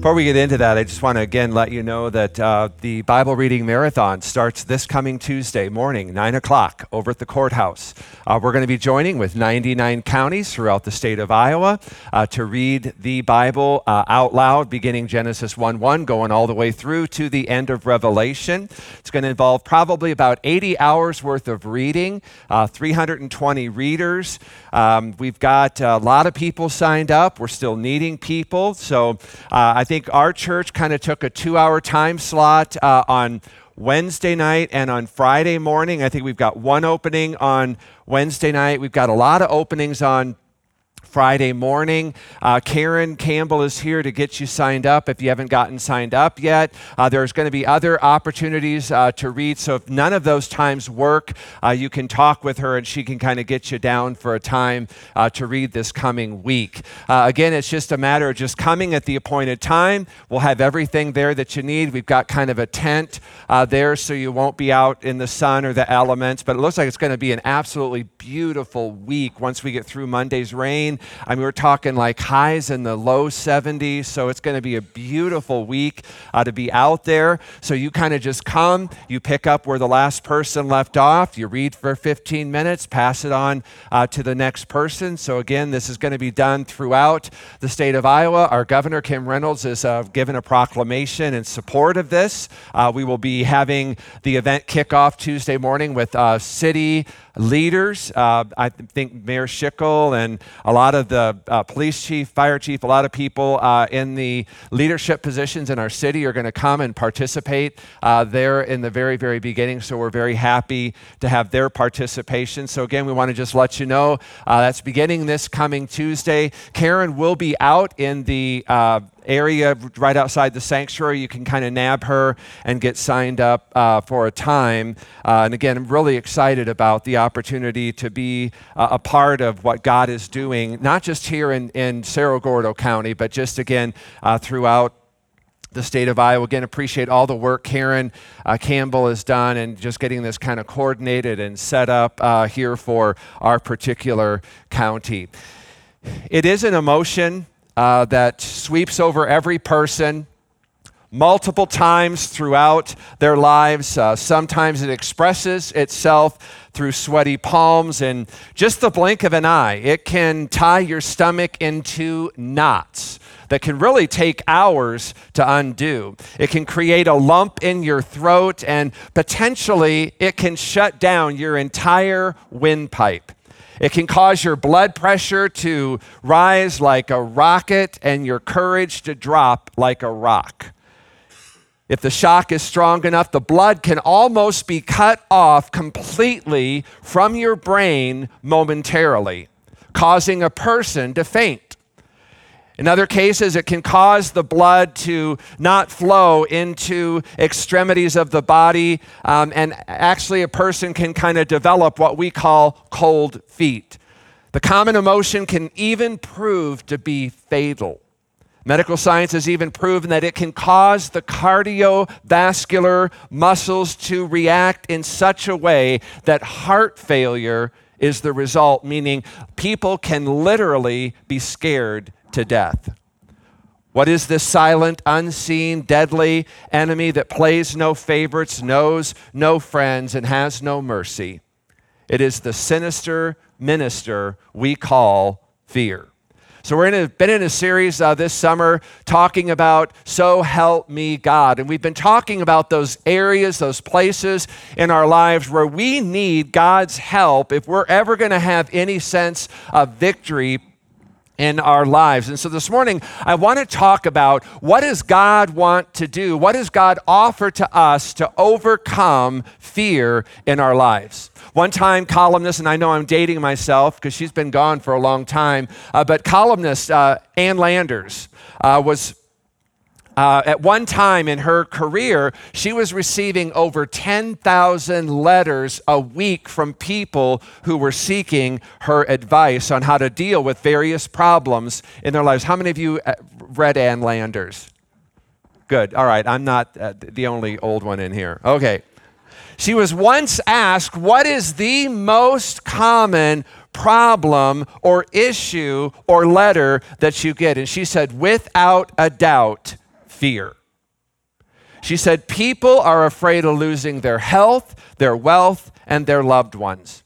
Before we get into that, I just want to again let you know that uh, the Bible reading marathon starts this coming Tuesday morning, 9 o'clock, over at the courthouse. Uh, we're going to be joining with 99 counties throughout the state of Iowa uh, to read the Bible uh, out loud, beginning Genesis 1 1, going all the way through to the end of Revelation. It's going to involve probably about 80 hours worth of reading, uh, 320 readers. Um, we've got a lot of people signed up. We're still needing people. So uh, I think our church kind of took a two hour time slot uh, on Wednesday night and on Friday morning. I think we've got one opening on Wednesday night. We've got a lot of openings on Friday morning. Uh, Karen Campbell is here to get you signed up if you haven't gotten signed up yet. Uh, there's going to be other opportunities uh, to read. So if none of those times work, uh, you can talk with her and she can kind of get you down for a time uh, to read this coming week. Uh, again, it's just a matter of just coming at the appointed time. We'll have everything there that you need. We've got kind of a tent there so you won't be out in the sun or the elements, but it looks like it's going to be an absolutely beautiful week once we get through Monday's rain I mean, we're talking like highs in the low 70s, so it's going to be a beautiful week uh, to be out there. So you kind of just come, you pick up where the last person left off, you read for 15 minutes, pass it on uh, to the next person. So again, this is going to be done throughout the state of Iowa. Our governor, Kim Reynolds, has uh, given a proclamation in support of this. Uh, we will be having the event kick off Tuesday morning with uh, city leaders. Uh, I think Mayor Schickel and a lot of the uh, police chief, fire chief, a lot of people uh, in the leadership positions in our city are going to come and participate uh, there in the very, very beginning. So we're very happy to have their participation. So again, we want to just let you know uh, that's beginning this coming Tuesday. Karen will be out in the uh, area right outside the sanctuary. You can kind of nab her and get signed up uh, for a time. Uh, and again, I'm really excited about the opportunity to be uh, a part of what God is doing, not just here in, in Cerro Gordo County, but just again uh, throughout the state of Iowa. Again, appreciate all the work Karen uh, Campbell has done and just getting this kind of coordinated and set up uh, here for our particular county. It is an emotion uh, that sweeps over every person multiple times throughout their lives. Uh, sometimes it expresses itself through sweaty palms and just the blink of an eye. It can tie your stomach into knots that can really take hours to undo. It can create a lump in your throat and potentially it can shut down your entire windpipe. It can cause your blood pressure to rise like a rocket and your courage to drop like a rock. If the shock is strong enough, the blood can almost be cut off completely from your brain momentarily, causing a person to faint. In other cases, it can cause the blood to not flow into extremities of the body, um, and actually, a person can kind of develop what we call cold feet. The common emotion can even prove to be fatal. Medical science has even proven that it can cause the cardiovascular muscles to react in such a way that heart failure is the result, meaning people can literally be scared to death. What is this silent, unseen, deadly enemy that plays no favorites, knows no friends, and has no mercy? It is the sinister minister we call fear. So, a, been in a series uh, this summer talking about So Help Me God. And we've been talking about those areas, those places in our lives where we need God's help if we're ever going to have any sense of victory in our lives. And so this morning, I want to talk about what does God want to do? What does God offer to us to overcome fear in our lives? One time, columnist, and I know I'm dating myself because she's been gone for a long time, uh, but columnist uh, Ann Landers uh, was uh, at one time in her career, she was receiving over 10,000 letters a week from people who were seeking her advice on how to deal with various problems in their lives. How many of you uh, read Ann Landers? Good. All right. I'm not uh, the only old one in here. Okay. She was once asked, What is the most common problem or issue or letter that you get? And she said, Without a doubt, fear. She said, People are afraid of losing their health, their wealth, and their loved ones.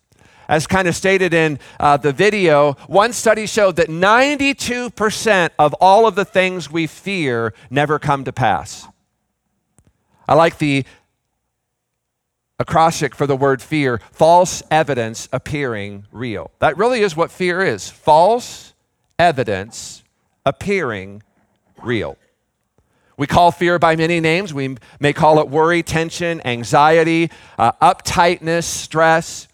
As kind of stated in uh, the video, one study showed that 92% of all of the things we fear never come to pass. I like the acrostic for the word fear false evidence appearing real. That really is what fear is false evidence appearing real. We call fear by many names. We may call it worry, tension, anxiety, uh, uptightness, stress.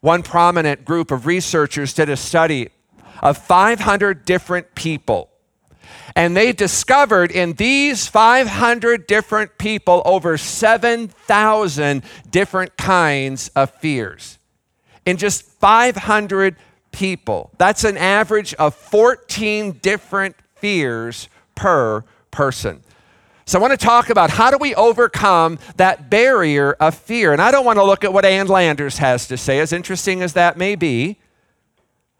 One prominent group of researchers did a study of 500 different people. And they discovered in these 500 different people over 7,000 different kinds of fears. In just 500 people. That's an average of 14 different fears per person. So I want to talk about how do we overcome that barrier of fear. And I don't want to look at what Ann Landers has to say, as interesting as that may be,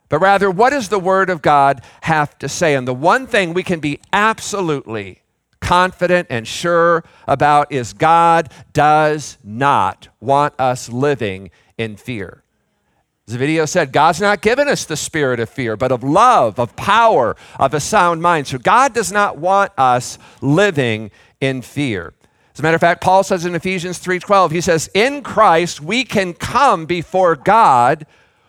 but rather what does the Word of God have to say? And the one thing we can be absolutely confident and sure about is God does not want us living in fear. The video said, God's not given us the spirit of fear, but of love, of power, of a sound mind. So God does not want us living in fear. As a matter of fact, Paul says in Ephesians 3:12, he says, "In Christ we can come before God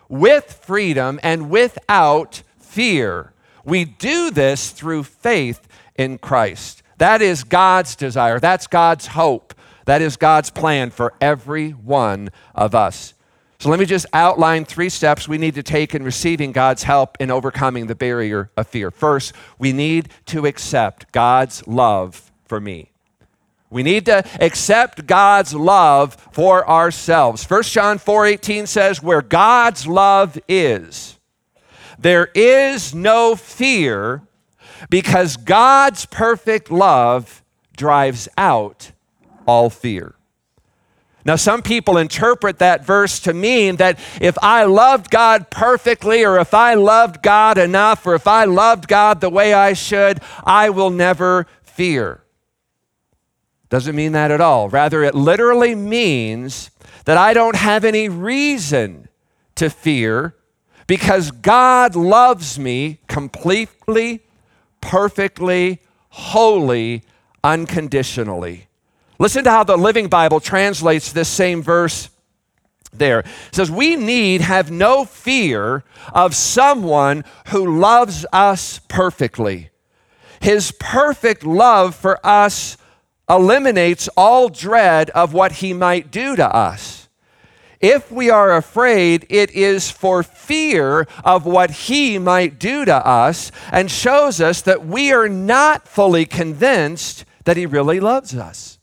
with freedom and without fear. We do this through faith in Christ." That is God's desire. That's God's hope. That is God's plan for every one of us. So let me just outline three steps we need to take in receiving God's help in overcoming the barrier of fear. First, we need to accept God's love for me. We need to accept God's love for ourselves. 1 John 4:18 says where God's love is there is no fear because God's perfect love drives out all fear. Now, some people interpret that verse to mean that if I loved God perfectly, or if I loved God enough, or if I loved God the way I should, I will never fear. Doesn't mean that at all. Rather, it literally means that I don't have any reason to fear because God loves me completely, perfectly, wholly, unconditionally. Listen to how the Living Bible translates this same verse there. It says, We need have no fear of someone who loves us perfectly. His perfect love for us eliminates all dread of what he might do to us. If we are afraid, it is for fear of what he might do to us and shows us that we are not fully convinced that he really loves us.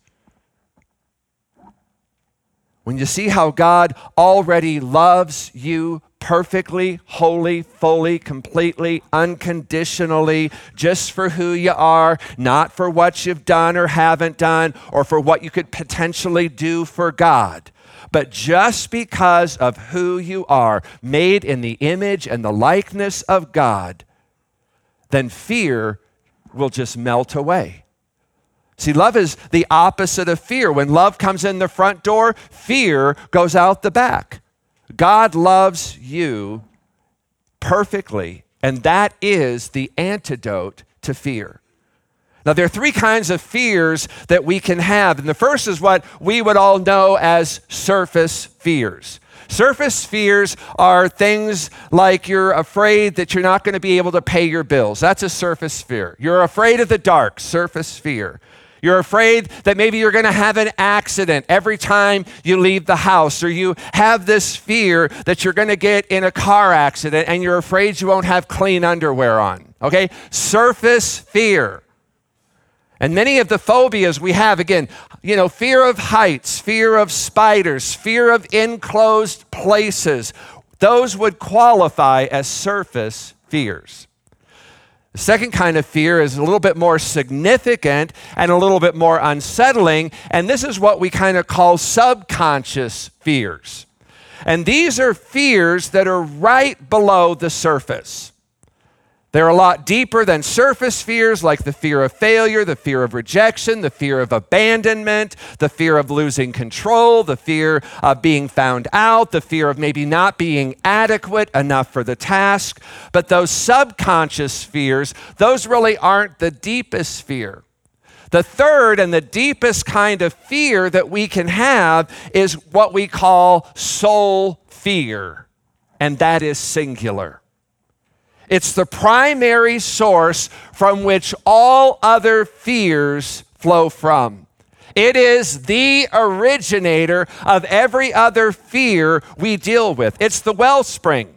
When you see how God already loves you perfectly, wholly, fully, completely, unconditionally, just for who you are, not for what you've done or haven't done, or for what you could potentially do for God, but just because of who you are, made in the image and the likeness of God, then fear will just melt away. See, love is the opposite of fear. When love comes in the front door, fear goes out the back. God loves you perfectly, and that is the antidote to fear. Now, there are three kinds of fears that we can have. And the first is what we would all know as surface fears. Surface fears are things like you're afraid that you're not going to be able to pay your bills. That's a surface fear. You're afraid of the dark, surface fear. You're afraid that maybe you're going to have an accident every time you leave the house, or you have this fear that you're going to get in a car accident and you're afraid you won't have clean underwear on. Okay? Surface fear. And many of the phobias we have, again, you know, fear of heights, fear of spiders, fear of enclosed places, those would qualify as surface fears. The second kind of fear is a little bit more significant and a little bit more unsettling, and this is what we kind of call subconscious fears. And these are fears that are right below the surface. They're a lot deeper than surface fears like the fear of failure, the fear of rejection, the fear of abandonment, the fear of losing control, the fear of being found out, the fear of maybe not being adequate enough for the task. But those subconscious fears, those really aren't the deepest fear. The third and the deepest kind of fear that we can have is what we call soul fear, and that is singular. It's the primary source from which all other fears flow from. It is the originator of every other fear we deal with. It's the wellspring.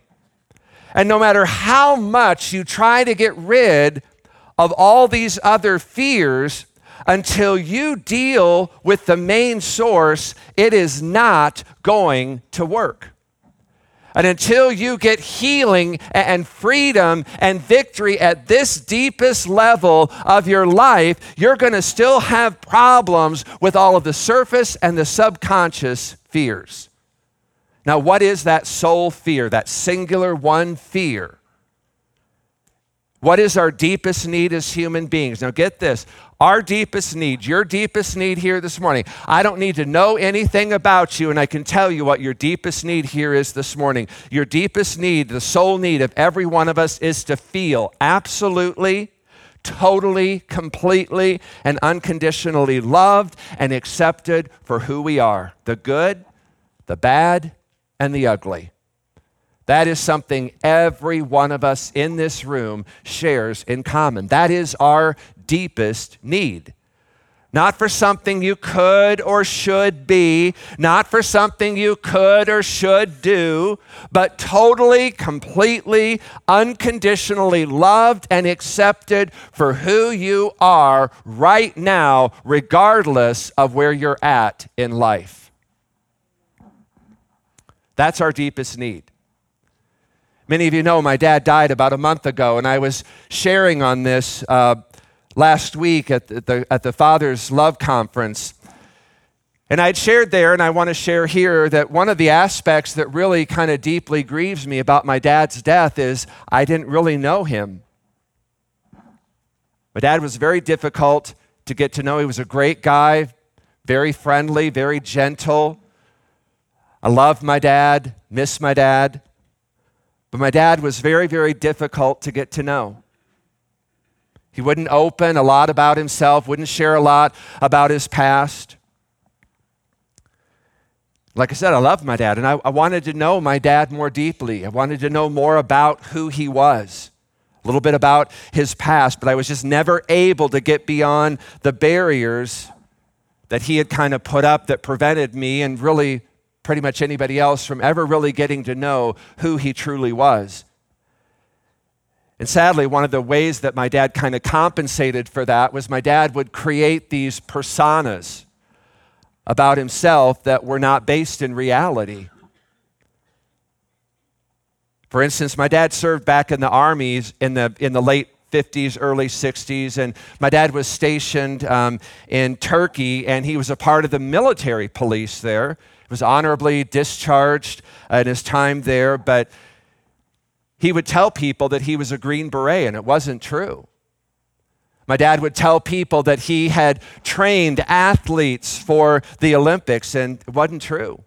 And no matter how much you try to get rid of all these other fears, until you deal with the main source, it is not going to work. And until you get healing and freedom and victory at this deepest level of your life, you're going to still have problems with all of the surface and the subconscious fears. Now, what is that soul fear, that singular one fear? What is our deepest need as human beings? Now, get this our deepest need, your deepest need here this morning. I don't need to know anything about you, and I can tell you what your deepest need here is this morning. Your deepest need, the sole need of every one of us, is to feel absolutely, totally, completely, and unconditionally loved and accepted for who we are the good, the bad, and the ugly. That is something every one of us in this room shares in common. That is our deepest need. Not for something you could or should be, not for something you could or should do, but totally, completely, unconditionally loved and accepted for who you are right now, regardless of where you're at in life. That's our deepest need. Many of you know my dad died about a month ago, and I was sharing on this uh, last week at the, at the Father's Love Conference. And I'd shared there, and I want to share here, that one of the aspects that really kind of deeply grieves me about my dad's death is I didn't really know him. My dad was very difficult to get to know. He was a great guy, very friendly, very gentle. I love my dad, miss my dad. But my dad was very, very difficult to get to know. He wouldn't open a lot about himself, wouldn't share a lot about his past. Like I said, I loved my dad, and I, I, wanted to know my dad more deeply. I wanted to know more about who he was, a little bit about his past, but I was just never able to get beyond the barriers that he had kind of put up that prevented me and really pretty much anybody else from ever really getting to know who he truly was. And sadly, one of the ways that my dad kind of compensated for that was my dad would create these personas about himself that were not based in reality. For instance, my dad served back in the armies in the, in the late 50s, early 60s, and my dad was stationed um, in Turkey, and he was a part of the military police there He was honorably discharged in his time there, but he would tell people that he was a Green Beret, and it wasn't true. My dad would tell people that he had trained athletes for the Olympics, and it wasn't true.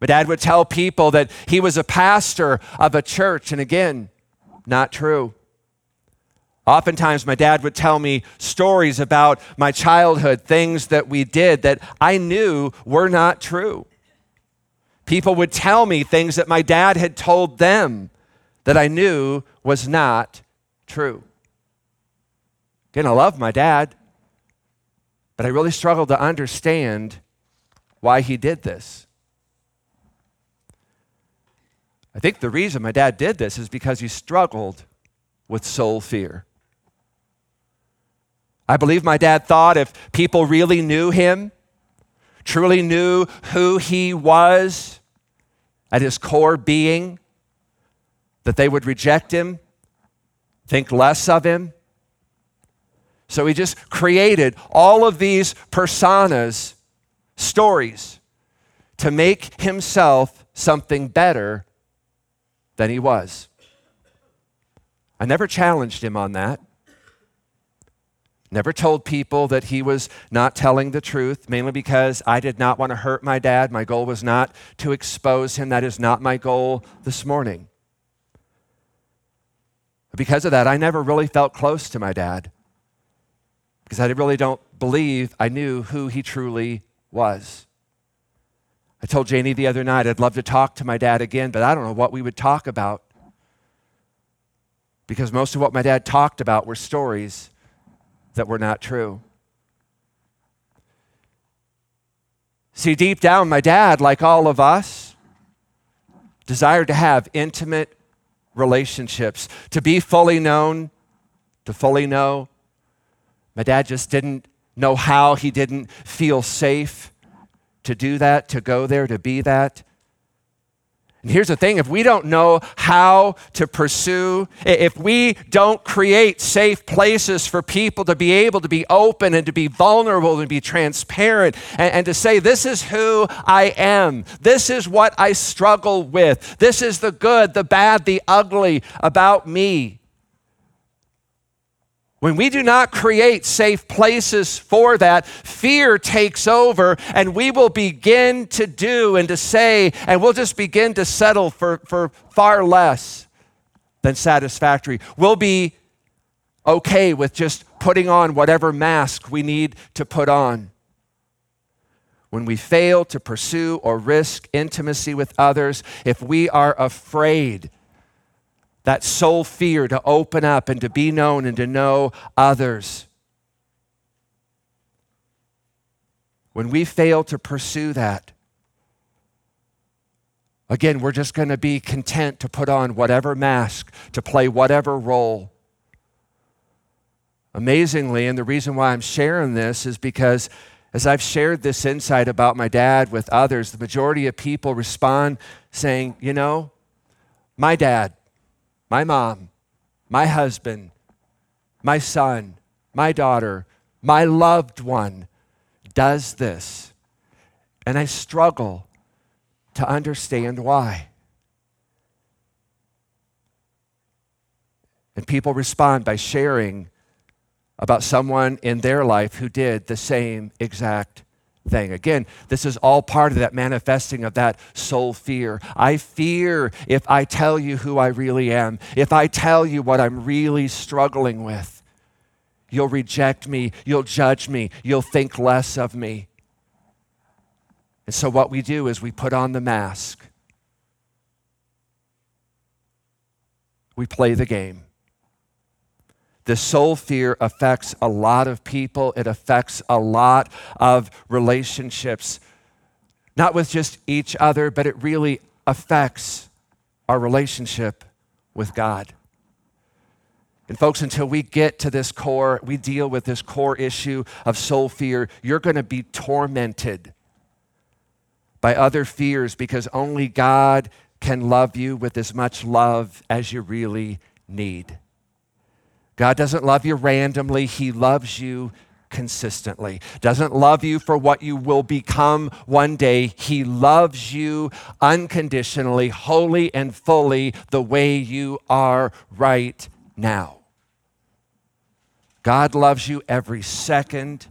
My dad would tell people that he was a pastor of a church, and again, not true. Oftentimes, my dad would tell me stories about my childhood, things that we did that I knew were not true. People would tell me things that my dad had told them that I knew was not true. Again, I love my dad, but I really struggled to understand why he did this. I think the reason my dad did this is because he struggled with soul fear. I believe my dad thought if people really knew him, truly knew who he was at his core being, that they would reject him, think less of him. So he just created all of these personas, stories, to make himself something better than he was. I never challenged him on that. Never told people that he was not telling the truth, mainly because I did not want to hurt my dad. My goal was not to expose him. That is not my goal this morning. Because of that, I never really felt close to my dad because I really don't believe I knew who he truly was. I told Janie the other night I'd love to talk to my dad again, but I don't know what we would talk about because most of what my dad talked about were stories that were not true. See, deep down, my dad, like all of us, desired to have intimate relationships, to be fully known, to fully know. My dad just didn't know how, he didn't feel safe to do that, to go there, to be that. And here's the thing if we don't know how to pursue, if we don't create safe places for people to be able to be open and to be vulnerable and be transparent and, and, to say, This is who I am, this is what I struggle with, this is the good, the bad, the ugly about me. When we do not create safe places for that, fear takes over and we will begin to do and to say, and we'll just begin to settle for, for far less than satisfactory. We'll be okay with just putting on whatever mask we need to put on. When we fail to pursue or risk intimacy with others, if we are afraid that soul fear to open up and to be known and to know others. When we fail to pursue that, again, we're just going to be content to put on whatever mask, to play whatever role. Amazingly, and the reason why I'm sharing this is because as I've shared this insight about my dad with others, the majority of people respond saying, You know, my dad, my mom, my husband, my son, my daughter, my loved one does this. And I struggle to understand why. And people respond by sharing about someone in their life who did the same exact thing. Again, this is all part of that manifesting of that soul fear. I fear if I tell you who I really am, if I tell you what I'm really struggling with, you'll reject me, you'll judge me, you'll think less of me. And so, what we do is we put on the mask, we play the game. The soul fear affects a lot of people, it affects a lot of relationships, not with just each other, but it really affects our relationship with God. And, folks, until we get to this core, we deal with this core issue of soul fear, you're going to be tormented by other fears because only God can love you with as much love as you really need. God doesn't love you randomly, He loves you consistently. Doesn't love you for what you will become one day. He loves you unconditionally, wholly and fully, the way you are right now. God loves you every second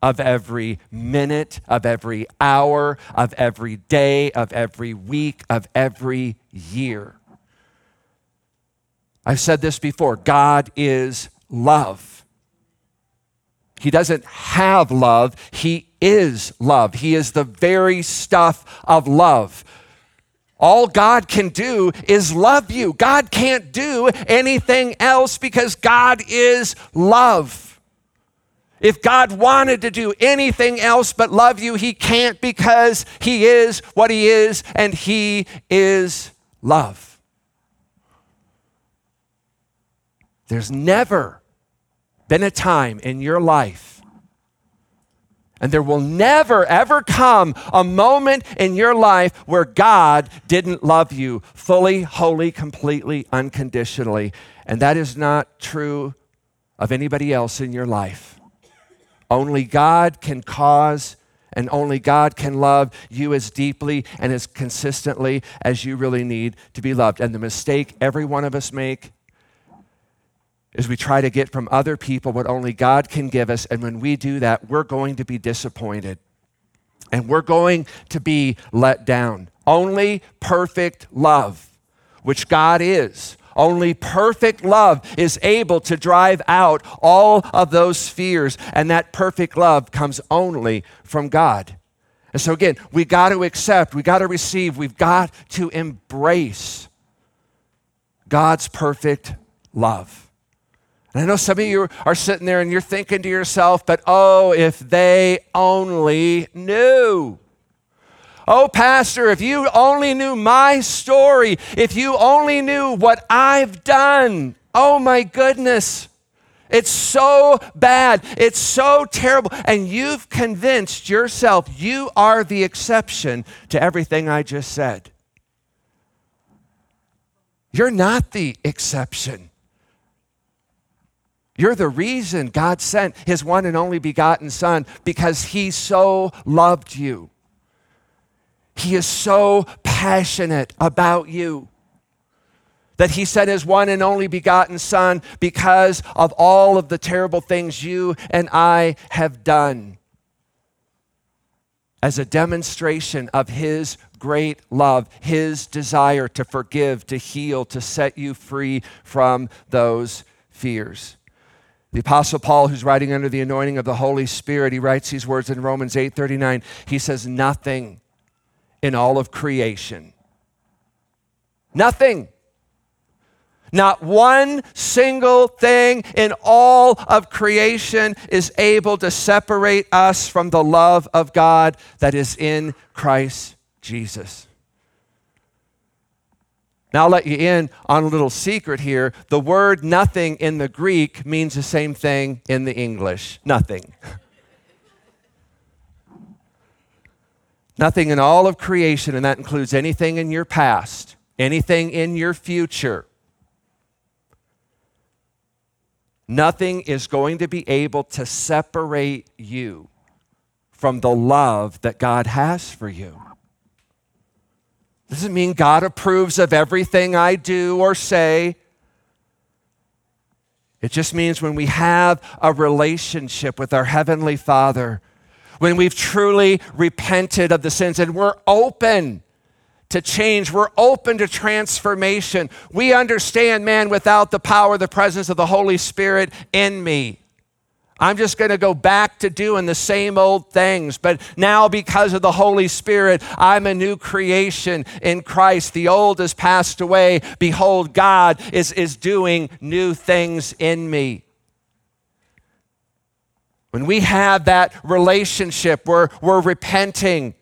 of every minute, of every hour, of every day, of every week, of every year. I've said this before God is love. He doesn't have love, He is love. He is the very stuff of love. All God can do is love you. God can't do anything else because God is love. If God wanted to do anything else but love you, He can't because He is what He is and He is love. There's never been a time in your life, and there will never, ever come a moment in your life where God didn't love you fully, wholly, completely, unconditionally. And that is not true of anybody else in your life. Only God can cause and only God can love you as deeply and as consistently as you really need to be loved. And the mistake every one of us make is we try to get from other people what only God can give us. And when we do that, we're going to be disappointed and we're going to be let down. Only perfect love, which God is, only perfect love is able to drive out all of those fears, and that perfect love comes only from God. And so, again, we got to accept, we got to receive, we've got to embrace God's perfect love. And I know some of you are sitting there and you're thinking to yourself, but oh, if they only knew. Oh, Pastor, if you only knew my story, if you only knew what I've done, oh my goodness. It's so bad. It's so terrible. And you've convinced yourself you are the exception to everything I just said. You're not the exception. You're the reason God sent his one and only begotten Son because he so loved you. He is so passionate about you that he sent his one and only begotten Son because of all of the terrible things you and I have done as a demonstration of his great love, his desire to forgive, to heal, to set you free from those fears. The apostle Paul who's writing under the anointing of the Holy Spirit, he writes these words in Romans 8:39. He says nothing in all of creation. Nothing. Not one single thing in all of creation is able to separate us from the love of God that is in Christ Jesus. Now, I'll let you in on a little secret here. The word nothing in the Greek means the same thing in the English nothing. nothing in all of creation, and that includes anything in your past, anything in your future. Nothing is going to be able to separate you from the love that God has for you. Doesn't mean God approves of everything I do or say. It just means when we have a relationship with our Heavenly Father, when we've truly repented of the sins and we're open to change, we're open to transformation. We understand, man, without the power, the presence of the Holy Spirit in me, I'm just going to go back to doing the same old things. But now, because of the Holy Spirit, I'm a new creation in Christ. The old has passed away. Behold, God is, is doing new things in me. When we have that relationship, we're, we're repenting.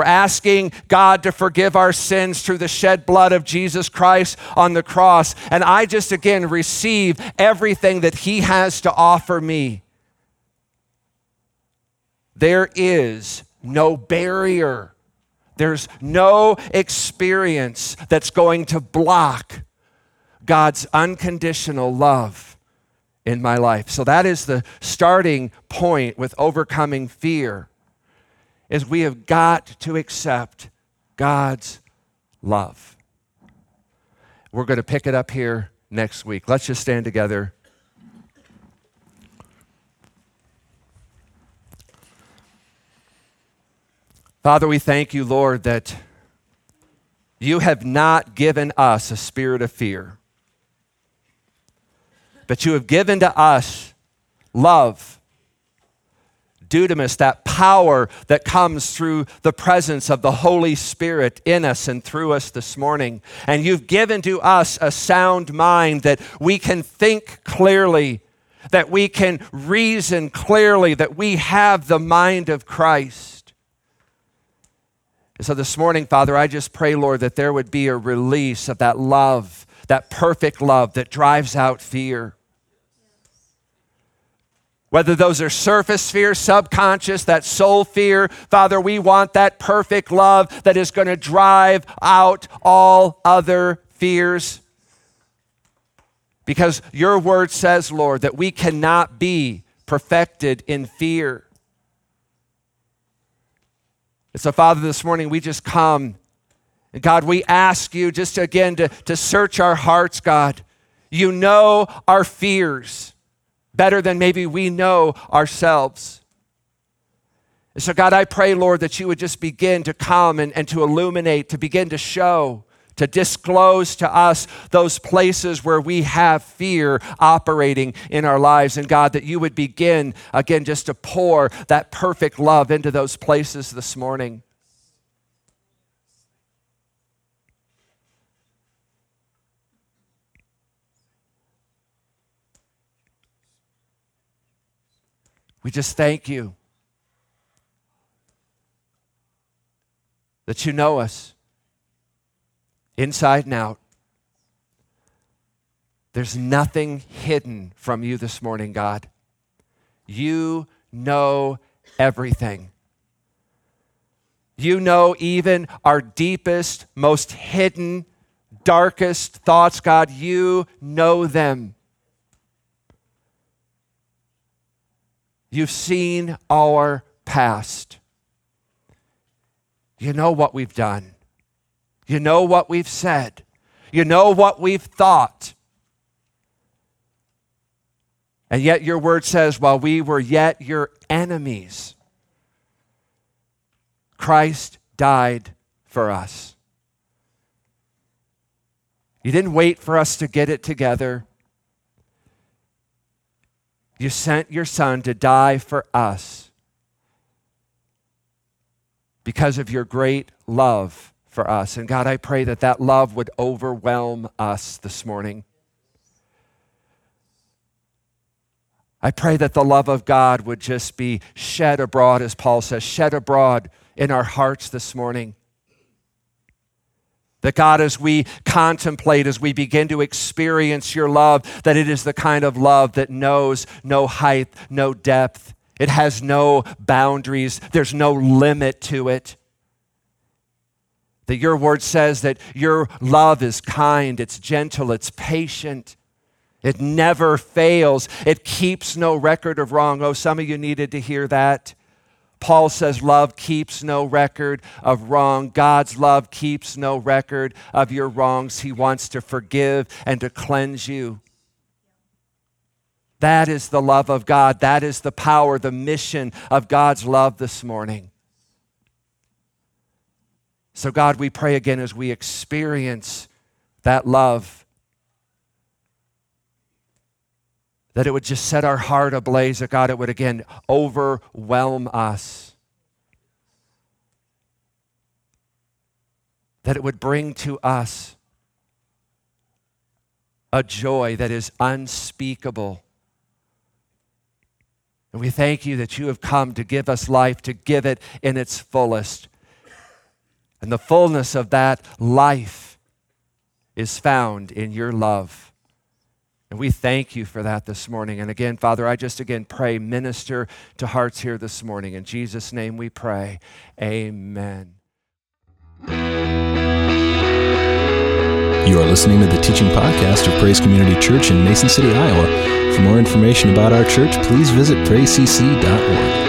We're asking God to forgive our sins through the shed blood of Jesus Christ on the cross. And I just again receive everything that He has to offer me. There is no barrier, there's no experience that's going to block God's unconditional love in my life. So that is the starting point with overcoming fear is we have got to accept God's love. We're going to pick it up here next week. Let's just stand together. Father, we thank you, Lord, that you have not given us a spirit of fear, but you have given to us love dunamis, that power that comes through the presence of the Holy Spirit in us and through us this morning. And you've given to us a sound mind that we can think clearly, that we can reason clearly, that we have the mind of Christ. And so this morning, Father, I just pray, Lord, that there would be a release of that love, that perfect love that drives out fear. Whether those are surface fear, subconscious, that soul fear, Father, we want that perfect love that is going to drive out all other fears. Because your word says, Lord, that we cannot be perfected in fear. And so, Father, this morning we just come. And God, we ask you just again to, to search our hearts, God. You know our fears better than maybe we know ourselves. And so, God, I pray, Lord, that you would just begin to come and, and to illuminate, to begin to show, to disclose to us those places where we have fear operating in our lives. And God, that you would begin, again, just to pour that perfect love into those places this morning. We just thank you that you know us inside and out. There's nothing hidden from you this morning, God. You know everything. You know even our deepest, most hidden, darkest thoughts, God. You know them. You've seen our past. You know what we've done. You know what we've said. You know what we've thought. And yet, your word says, while we were yet your enemies, Christ died for us. You didn't wait for us to get it together. You sent your son to die for us because of your great love for us. And God, I pray that that love would overwhelm us this morning. I pray that the love of God would just be shed abroad, as Paul says, shed abroad in our hearts this morning. That God, as we contemplate, as we begin to experience your love, that it is the kind of love that knows no height, no depth. It has no boundaries, there's no limit to it. That your word says that your love is kind, it's gentle, it's patient. It never fails. It keeps no record of wrong. Oh, some of you needed to hear that. Paul says love keeps no record of wrong. God's love keeps no record of your wrongs. He wants to forgive and to cleanse you. That is the love of God. That is the power, the mission of God's love this morning. So, God, we pray again as we experience that love that it would just set our heart ablaze, that God, it would again overwhelm us. That it would bring to us a joy that is unspeakable. And we thank you that you have come to give us life, to give it in its fullest. And the fullness of that life is found in your love. And we thank you for that this morning. And again, Father, I just again pray, minister to hearts here this morning. In Jesus' name we pray. Amen. You are listening to the teaching podcast of Praise Community Church in Mason City, Iowa. For more information about our church, please visit praisecc.org.